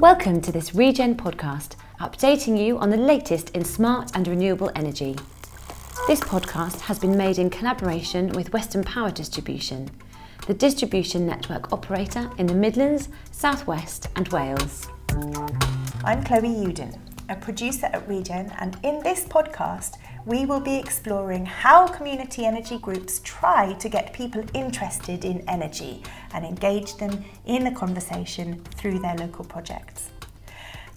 Welcome to this Regen podcast, updating you on the latest in smart and renewable energy. This podcast has been made in collaboration with Western Power Distribution, the distribution network operator in the Midlands, South West, and Wales. I'm Chloe Uden, a producer at Regen, and in this podcast, we will be exploring how community energy groups try to get people interested in energy and engage them in a conversation through their local projects.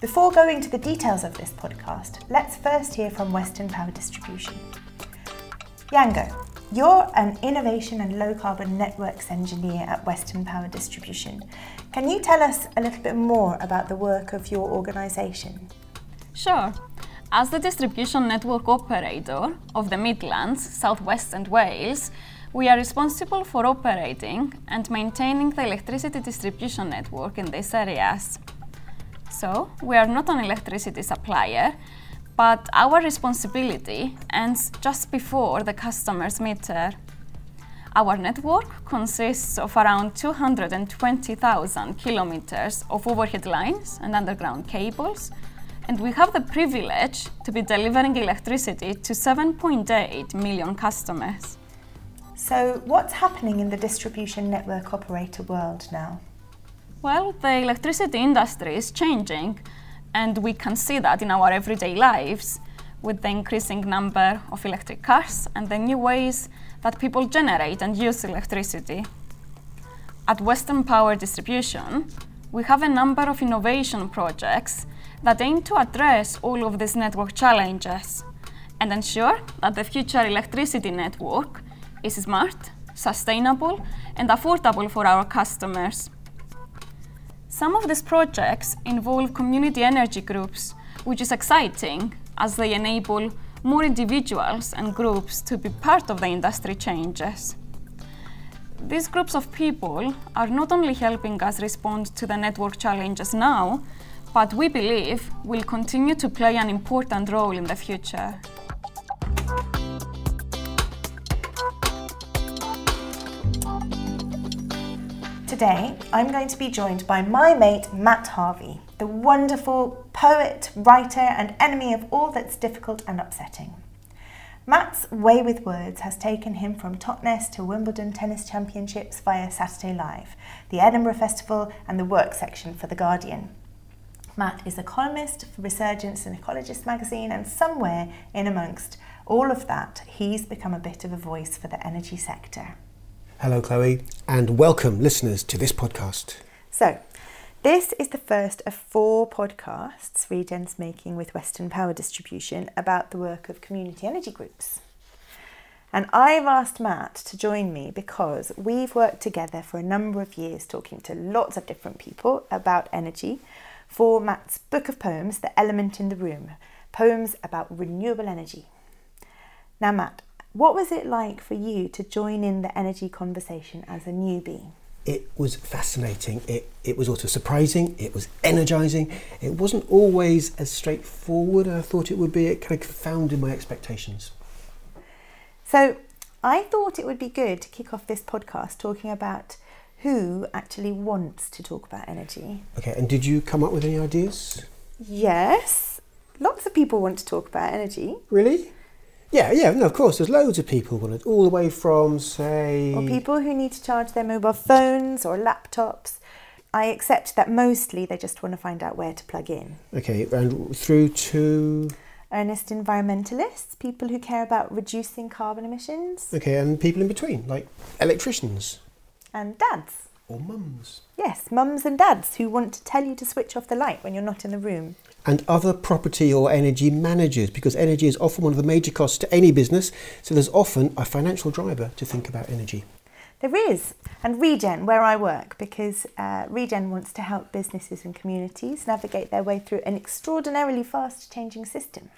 Before going to the details of this podcast, let's first hear from Western Power Distribution. Yiango, you're an innovation and low carbon networks engineer at Western Power Distribution. Can you tell us a little bit more about the work of your organisation? Sure. As the distribution network operator of the Midlands, Southwest and Wales, we are responsible for operating and maintaining the electricity distribution network in these areas. So, we are not an electricity supplier, but our responsibility ends just before the customer's meter. Our network consists of around 220,000 kilometers of overhead lines and underground cables and we have the privilege to be delivering electricity to 7.8 million customers. So, what's happening in the distribution network operator world now? Well, the electricity industry is changing, and we can see that in our everyday lives with the increasing number of electric cars and the new ways that people generate and use electricity. At Western Power Distribution, we have a number of innovation projects that aim to address all of these network challenges and ensure that the future electricity network is smart, sustainable, and affordable for our customers. Some of these projects involve community energy groups, which is exciting as they enable more individuals and groups to be part of the industry changes. These groups of people are not only helping us respond to the network challenges now, but we believe will continue to play an important role in the future. Today, I'm going to be joined by my mate Matt Harvey, the wonderful poet, writer, and enemy of all that's difficult and upsetting. Matt's way with words has taken him from Totnes to Wimbledon Tennis Championships via Saturday Live, the Edinburgh Festival, and the work section for The Guardian. Matt is a columnist for Resurgence and Ecologist magazine, and somewhere in amongst all of that, he's become a bit of a voice for the energy sector. Hello, Chloe, and welcome, listeners, to this podcast. So, this is the first of four podcasts Regen's making with Western Power Distribution about the work of community energy groups. And I've asked Matt to join me because we've worked together for a number of years talking to lots of different people about energy for Matt's book of poems, The Element in the Room, poems about renewable energy. Now, Matt, what was it like for you to join in the energy conversation as a newbie? It was fascinating. It, it was also surprising. It was energizing. It wasn't always as straightforward as I thought it would be. It kind of confounded my expectations. So, I thought it would be good to kick off this podcast talking about who actually wants to talk about energy. Okay, and did you come up with any ideas? Yes, lots of people want to talk about energy. Really? Yeah, yeah, no, of course. There's loads of people want it, all the way from, say. Or people who need to charge their mobile phones or laptops. I accept that mostly they just want to find out where to plug in. Okay, and through to. Earnest environmentalists, people who care about reducing carbon emissions. Okay, and people in between, like electricians and dads. Or mums. Yes, mums and dads who want to tell you to switch off the light when you're not in the room. And other property or energy managers, because energy is often one of the major costs to any business, so there's often a financial driver to think about energy. There is. And Regen, where I work, because uh, Regen wants to help businesses and communities navigate their way through an extraordinarily fast changing system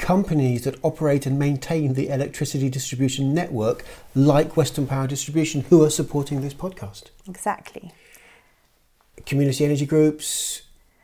companies that operate and maintain the electricity distribution network, like Western Power Distribution, who are supporting this podcast. Exactly. Community energy groups.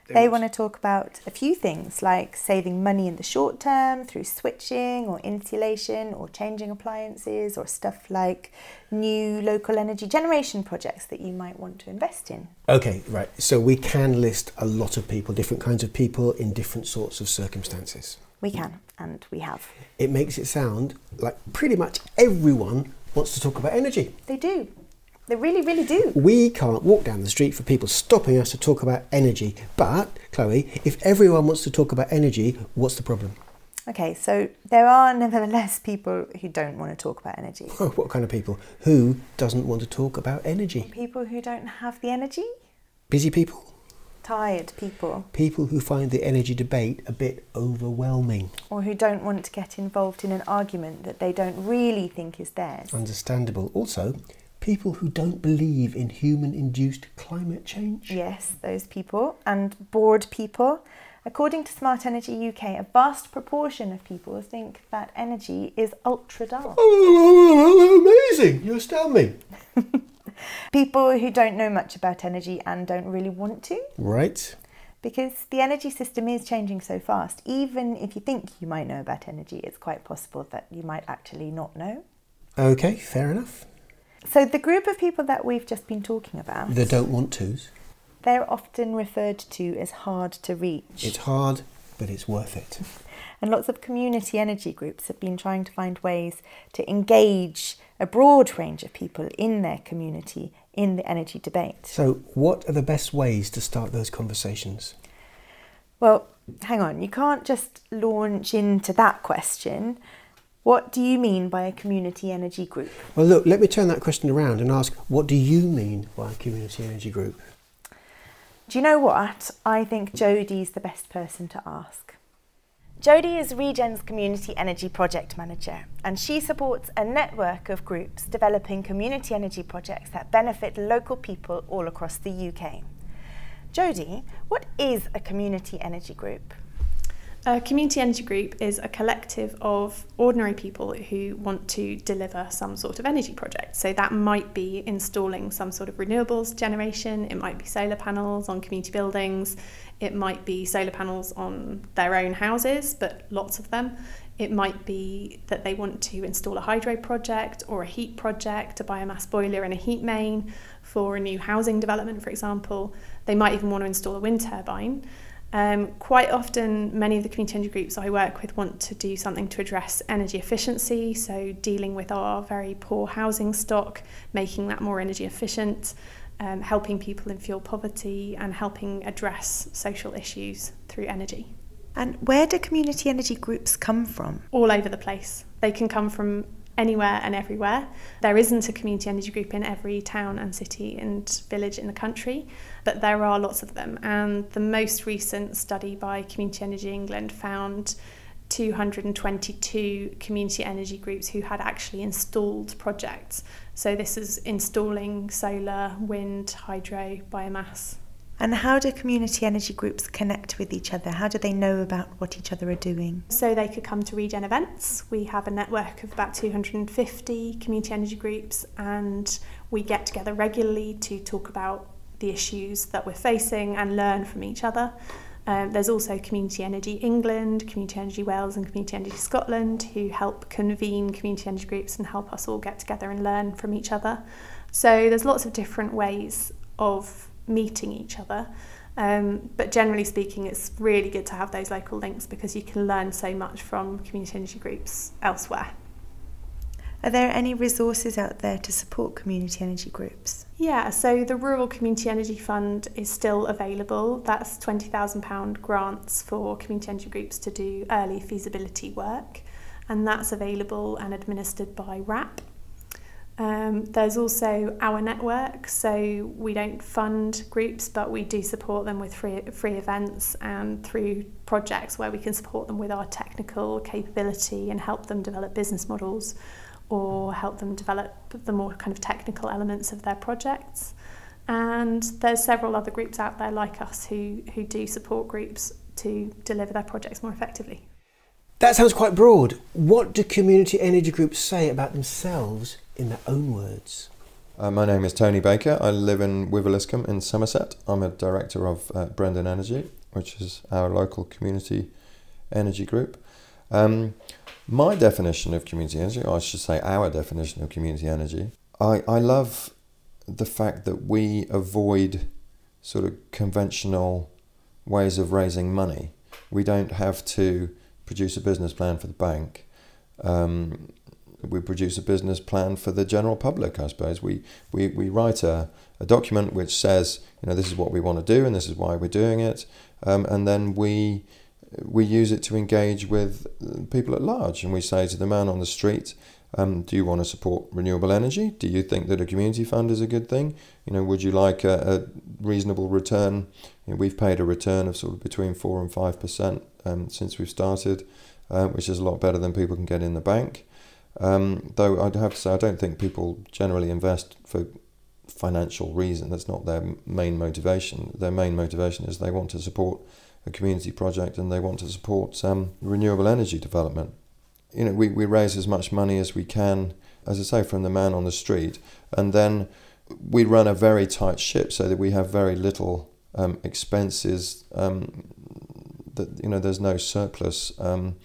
They want to talk about a few things like saving money in the short term through switching or insulation or changing appliances or stuff like new local energy generation projects that you might want to invest in. Okay, right. So we can list a lot of people, different kinds of people in different sorts of circumstances. We can, and we have. It makes it sound like pretty much everyone wants to talk about energy. They do. They really, really do. We can't walk down the street for people stopping us to talk about energy. But, Chloe, if everyone wants to talk about energy, what's the problem? Okay, so there are nevertheless people who don't want to talk about energy. what kind of people? Who doesn't want to talk about energy? People who don't have the energy, Busy people? Tired people, People who find the energy debate a bit overwhelming. or who don't want to get involved in an argument that they don't really think is theirs. Understandable. Also, people who don't believe in human induced climate change. Yes, those people. And bored people. According to Smart Energy UK, a vast proportion of people think that energy is ultra dull. Oh, amazing! You astound me. People who don't know much about energy and don't really want to, Right. because the energy system is changing so fast. Even if you think you might know about energy, it's quite possible that you might actually not know. Okay, fair enough. So, the group of people that we've just been talking about, The don't want tos. they're often referred to as hard to reach. It's hard, but it's worth it. And lots of community energy groups have been trying to find ways to engage a broad range of people in their community in the energy debate. So, what are the best ways to start those conversations? Well, hang on, you can't just launch into that question. What do you mean by a community energy group? Well, look, let me turn that question around and ask what do you mean by a community energy group? Do you know what? I think Jodie's the best person to ask. Jodie is Regen's Community Energy Project Manager, and she supports a network of groups developing community energy projects that benefit local people all across the UK. Jodie, what is a community energy group? A community energy group is a collective of ordinary people who want to deliver some sort of energy project. So that might be installing some sort of renewables generation, it might be solar panels on community buildings, it might be solar panels on their own houses, but lots of them. It might be that they want to install a hydro project or a heat project, a biomass boiler and a heat main for a new housing development, for example. They might even want to install a wind turbine. Um, quite often, many of the community energy groups I work with want to do something to address energy efficiency, so dealing with our very poor housing stock, making that more energy efficient, um, helping people in fuel poverty, and helping address social issues through energy. And where do community energy groups come from? All over the place. They can come from anywhere and everywhere. There isn't a community energy group in every town and city and village in the country, but there are lots of them. And the most recent study by Community Energy England found 222 community energy groups who had actually installed projects. So this is installing solar, wind, hydro, biomass. And how do community energy groups connect with each other? How do they know about what each other are doing? So they could come to Regen events. We have a network of about 250 community energy groups, and we get together regularly to talk about the issues that we're facing and learn from each other. Um, there's also Community Energy England, Community Energy Wales, and Community Energy Scotland who help convene community energy groups and help us all get together and learn from each other. So there's lots of different ways of meeting each other. Um, but generally speaking, it's really good to have those local links because you can learn so much from community energy groups elsewhere. Are there any resources out there to support community energy groups? Yeah, so the Rural Community Energy Fund is still available. That's £20,000 grants for community energy groups to do early feasibility work, and that's available and administered by WRAP. Um, there's also our network, so we don't fund groups, but we do support them with free, free events and through projects where we can support them with our technical capability and help them develop business models or help them develop the more kind of technical elements of their projects. And there's several other groups out there like us who, who do support groups to deliver their projects more effectively. That sounds quite broad. What do community energy groups say about themselves in their own words? Uh, my name is Tony Baker. I live in Wiveliscombe in Somerset. I'm a director of uh, Brendon Energy, which is our local community energy group. Um, my definition of community energy, or I should say our definition of community energy, I, I love the fact that we avoid sort of conventional ways of raising money. We don't have to produce a business plan for the bank. Um, we produce a business plan for the general public, I suppose. We, we, we write a, a document which says, you know, this is what we want to do and this is why we're doing it. Um, and then we, we use it to engage with people at large. And we say to the man on the street, um, do you want to support renewable energy? Do you think that a community fund is a good thing? You know, would you like a, a reasonable return? You know, we've paid a return of sort of between four and five percent um, since we've started, uh, which is a lot better than people can get in the bank. Um, though I'd have to say, I don't think people generally invest for financial reason. That's not their main motivation. Their main motivation is they want to support a community project and they want to support um, renewable energy development. You know, we, we raise as much money as we can, as I say, from the man on the street, and then we run a very tight ship so that we have very little um, expenses. Um, that you know, there's no surplus. Um,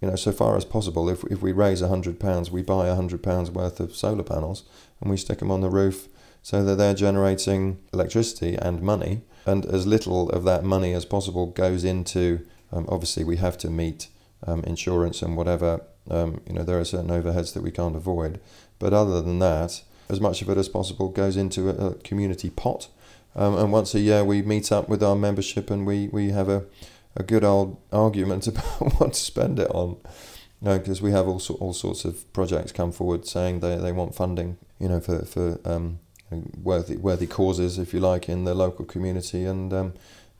you know, so far as possible, if, if we raise a hundred pounds, we buy a hundred pounds worth of solar panels and we stick them on the roof so that they're generating electricity and money, and as little of that money as possible goes into. Um, obviously, we have to meet um, insurance and whatever. Um, you know, there are certain overheads that we can't avoid, but other than that, as much of it as possible goes into a, a community pot. Um, and once a year, we meet up with our membership and we, we have a a good old argument about what to spend it on. Because we have all, all sorts of projects come forward saying they, they want funding, you know, for, for um, worthy worthy causes, if you like, in the local community, and um,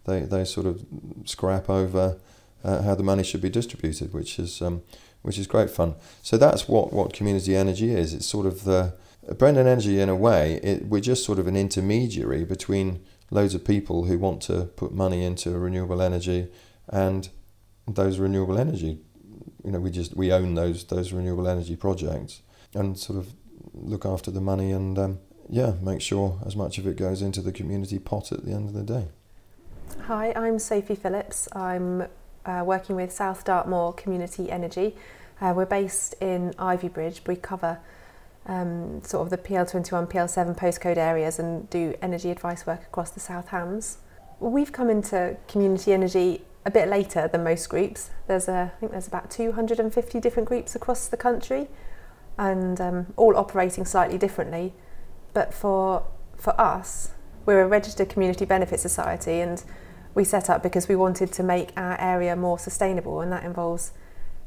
they, they sort of scrap over uh, how the money should be distributed, which is um, which is great fun. So that's what, what community energy is. It's sort of the Brendon Energy in a way. It, we're just sort of an intermediary between loads of people who want to put money into renewable energy and those renewable energy you know we just we own those those renewable energy projects and sort of look after the money and um, yeah make sure as much of it goes into the community pot at the end of the day. Hi i'm sophie phillips. I'm uh, working with south dartmoor community energy. Uh, we're based in ivybridge we cover um, sort of the PL21, PL7 postcode areas and do energy advice work across the South Hams. We've come into community energy a bit later than most groups. There's a, I think there's about 250 different groups across the country, and um, all operating slightly differently. But for for us, we're a registered community benefit society, and we set up because we wanted to make our area more sustainable, and that involves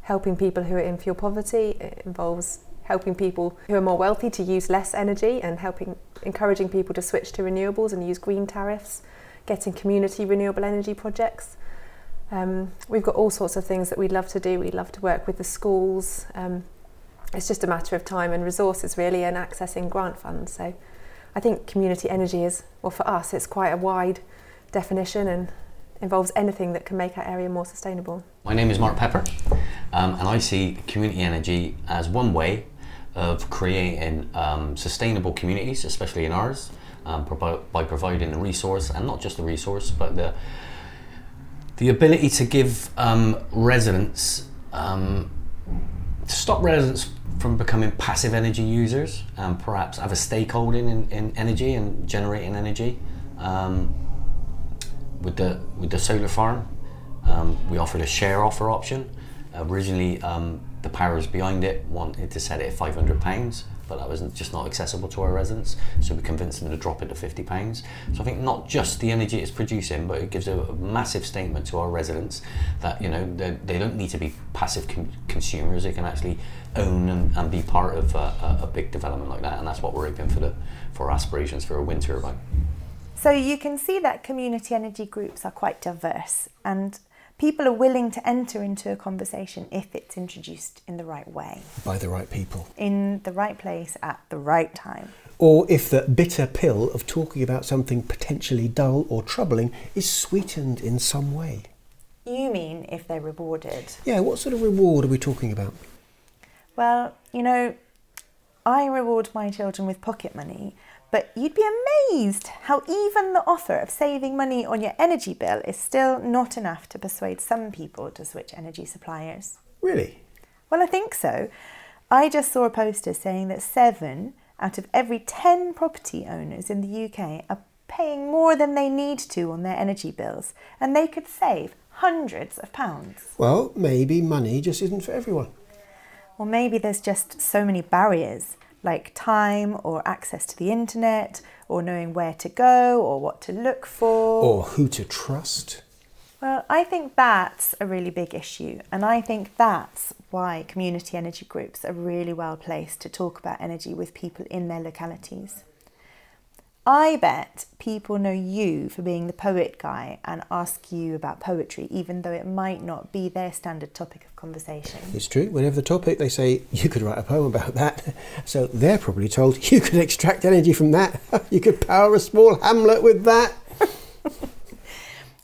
helping people who are in fuel poverty. It involves helping people who are more wealthy to use less energy and helping encouraging people to switch to renewables and use green tariffs, getting community renewable energy projects. Um, we've got all sorts of things that we'd love to do. We'd love to work with the schools. Um, it's just a matter of time and resources, really, and accessing grant funds. So I think community energy is, well, for us, it's quite a wide definition and involves anything that can make our area more sustainable. My name is Mark Pepper, um, and I see community energy as one way of creating um, sustainable communities, especially in ours, um, by providing the resource, and not just the resource, but the the ability to give um, residents um, to stop residents from becoming passive energy users and perhaps have a stakeholding in, in energy and generating energy. Um, with the with the solar farm, um, we offered a share offer option. Originally, the powers behind it wanted to set it at five hundred pounds but that was just not accessible to our residents. So we convinced them to drop it to fifty pounds. So I think not just the energy it's producing, but it gives a, a massive statement to our residents that you know they, they don't need to be passive con- consumers. They can actually own and, and be part of a, a, big development like that. And that's what we're hoping for the for aspirations for a wind turbine. So you can see that community energy groups are quite diverse and people are willing to enter into a conversation if it's introduced in the right way. By the right people. In the right place at the right time. Or if the bitter pill of talking about something potentially dull or troubling is sweetened in some way. You mean if they're rewarded? Yeah, what sort of reward are we talking about? Well, you know, I reward my children with pocket money, but you'd be amazed how even the offer of saving money on your energy bill is still not enough to persuade some people to switch energy suppliers. Really? Well, I think so. I just saw a poster saying that seven out of every 10 property owners in the UK are paying more than they need to on their energy bills, and they could save hundreds of pounds. Well, maybe money just isn't for everyone. Or maybe there's just so many barriers, like time or access to the internet, or knowing where to go or what to look for. Or who to trust. Well, I think that's a really big issue, and I think that's why community energy groups are really well placed to talk about energy with people in their localities. I bet people know you for being the poet guy and ask you about poetry, even though it might not be their standard topic of conversation. It's true. Whenever the topic, they say you could write a poem about that. So they're probably told you could extract energy from that. you could power a small hamlet with that.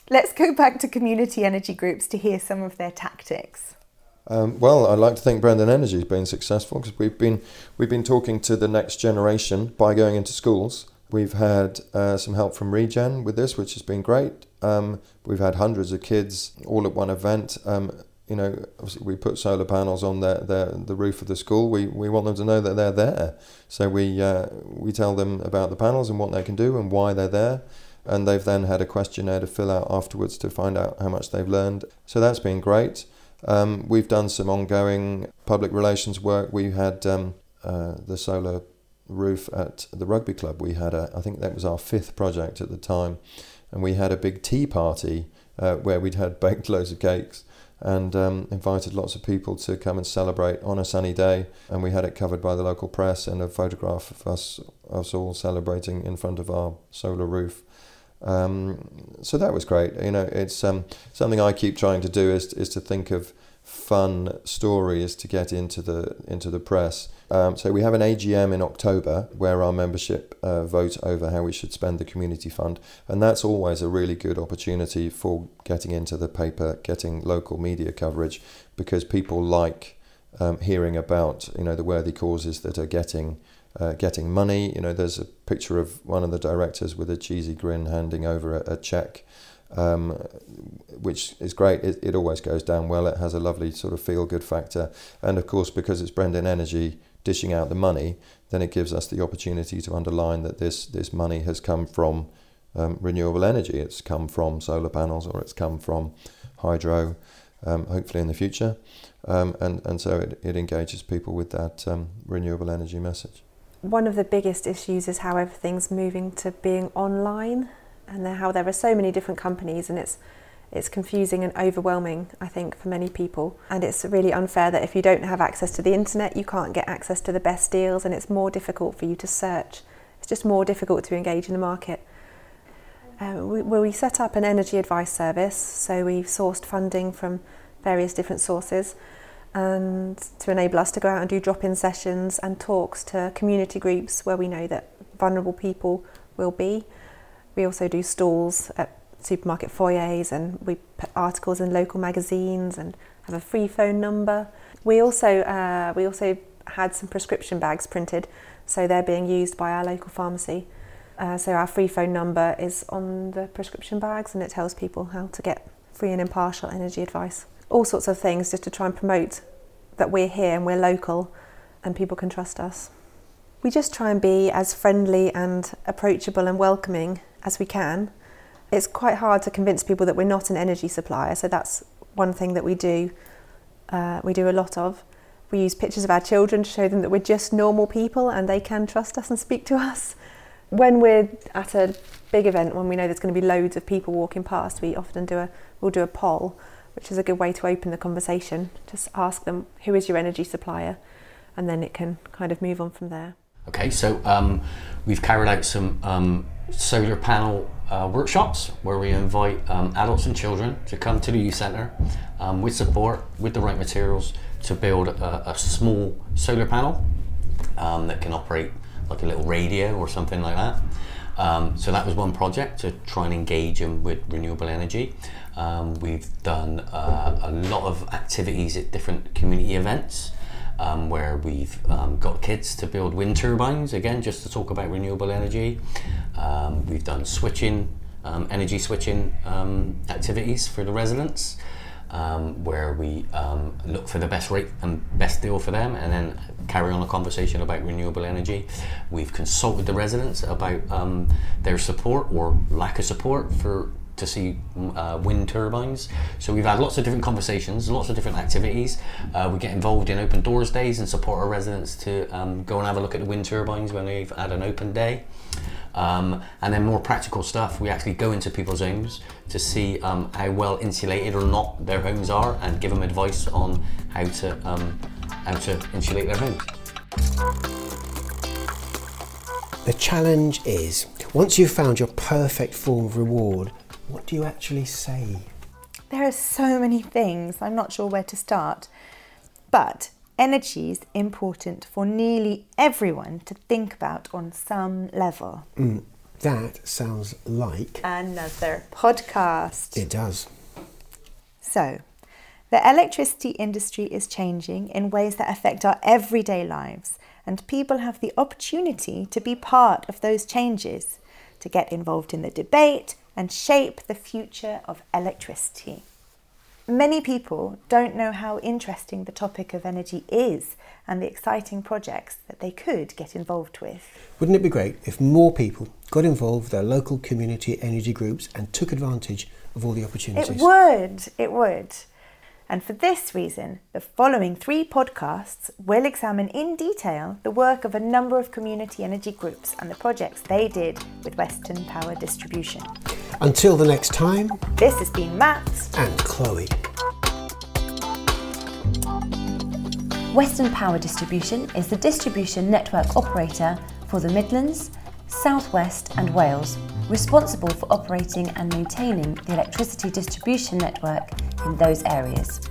Let's go back to community energy groups to hear some of their tactics. Um, well, I'd like to think Brendon Energy has been successful because we've been we've been talking to the next generation by going into schools We've had uh, some help from Regen with this, which has been great. Um, we've had hundreds of kids all at one event. Um, you know, we put solar panels on the, the, the roof of the school. We, we want them to know that they're there. So we, uh, we tell them about the panels and what they can do and why they're there. And they've then had a questionnaire to fill out afterwards to find out how much they've learned. So that's been great. Um, we've done some ongoing public relations work. We had um, uh, the solar roof at the rugby club. We had a, I think that was our fifth project at the time, and we had a big tea party uh, where we'd had baked loads of cakes and um, invited lots of people to come and celebrate on a sunny day. And we had it covered by the local press and a photograph of us us all celebrating in front of our solar roof. Um, so that was great. You know, it's um, something I keep trying to do is is to think of fun stories to get into the into the press. Um, so we have an AGM in October where our membership uh, vote over how we should spend the community fund, and that's always a really good opportunity for getting into the paper, getting local media coverage, because people like um, hearing about you know the worthy causes that are getting. Uh, getting money, you know. There's a picture of one of the directors with a cheesy grin handing over a, a check um, which is great. It, it always goes down well. It has a lovely sort of feel good factor. And of course, because it's Brendon Energy dishing out the money, then it gives us the opportunity to underline that this, this money has come from um, renewable energy. It's come from solar panels or it's come from hydro, um, hopefully in the future. Um, and, and so it, it engages people with that um, renewable energy message. One of the biggest issues is how everything's moving to being online and how there are so many different companies and it's it's confusing and overwhelming I think for many people. And it's really unfair that if you don't have access to the internet you can't get access to the best deals and it's more difficult for you to search. It's just more difficult to engage in the market. Um, we, we set up an energy advice service so we've sourced funding from various different sources and to enable us to go out and do drop-in sessions and talks to community groups where we know that vulnerable people will be. We also do stalls at supermarket foyers and we put articles in local magazines and have a free phone number. We also, uh, we also had some prescription bags printed, so they're being used by our local pharmacy. Uh, so our free phone number is on the prescription bags and it tells people how to get free and impartial energy advice. All sorts of things just to try and promote that we're here and we're local and people can trust us. We just try and be as friendly and approachable and welcoming as we can. It's quite hard to convince people that we're not an energy supplier, so that's one thing that we do. Uh, we do a lot of. We use pictures of our children to show them that we're just normal people and they can trust us and speak to us. When we're at a big event, when we know there's going to be loads of people walking past, we often do a we'll do a poll, which is a good way to open the conversation. Just ask them who is your energy supplier, and then it can kind of move on from there. Okay, so um, we've carried out some um, solar panel uh, workshops where we invite um, adults and children to come to the youth centre um, with support, with the right materials to build a, a small solar panel um, that can operate like a little radio or something like that. Um, so that was one project to try and engage them with renewable energy. we've done uh, a lot of activities at different community events. Um, where we've um, got kids to build wind turbines, again, just to talk about renewable energy. Um, we've done switching, um, energy switching um, activities for the residents. Um, where we look for the best rate and best deal for them and then carry on a conversation about renewable energy. We've consulted the residents about their support or lack of support for to see uh, wind turbines. So we've had lots of different conversations, lots of different activities. Uh, we get involved in open doors days and support our residents to um, go and have a look at the wind turbines when they've had an open day. Um, and then more practical stuff, we actually go into people's homes to see um, how well insulated or not their homes are and give them advice on how to, um, how to insulate their homes. The challenge is once you've found your perfect form of reward, what do you actually say? There are so many things, I'm not sure where to start. But energy is important for nearly everyone to think about on some level. Mm, that sounds like. Another podcast. It does. So, the electricity industry is changing in ways that affect our everyday lives, and people have the opportunity to be part of those changes, to get involved in the debate and shape the future of electricity. Many people don't know how interesting the topic of energy is and the exciting projects that they could get involved with. Wouldn't it be great if more people got involved with their local community energy groups and took advantage of all the opportunities? It would, it would. And for this reason, the following three podcasts will examine in detail the work of a number of community energy groups and the projects they did with Western Power Distribution. Until the next time, This has been Matt. and Chloe. Western Power Distribution is the distribution network operator for the Midlands, South West and Wales, responsible for operating and maintaining the electricity distribution network in those areas.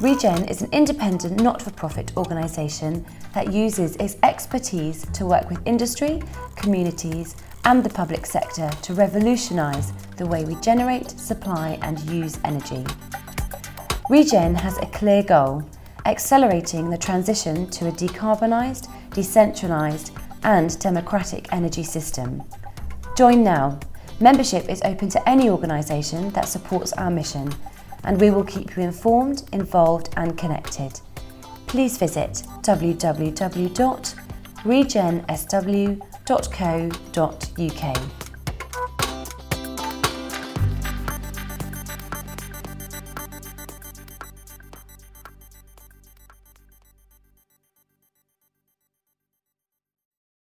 Regen is an independent not for profit organisation that uses its expertise to work with industry, communities, and the public sector to revolutionise the way we generate, supply, and use energy. Regen has a clear goal accelerating the transition to a decarbonised, decentralised, and democratic energy system. Join now. Membership is open to any organisation that supports our mission, and we will keep you informed, involved, and connected. Please visit www.regensw.co.uk.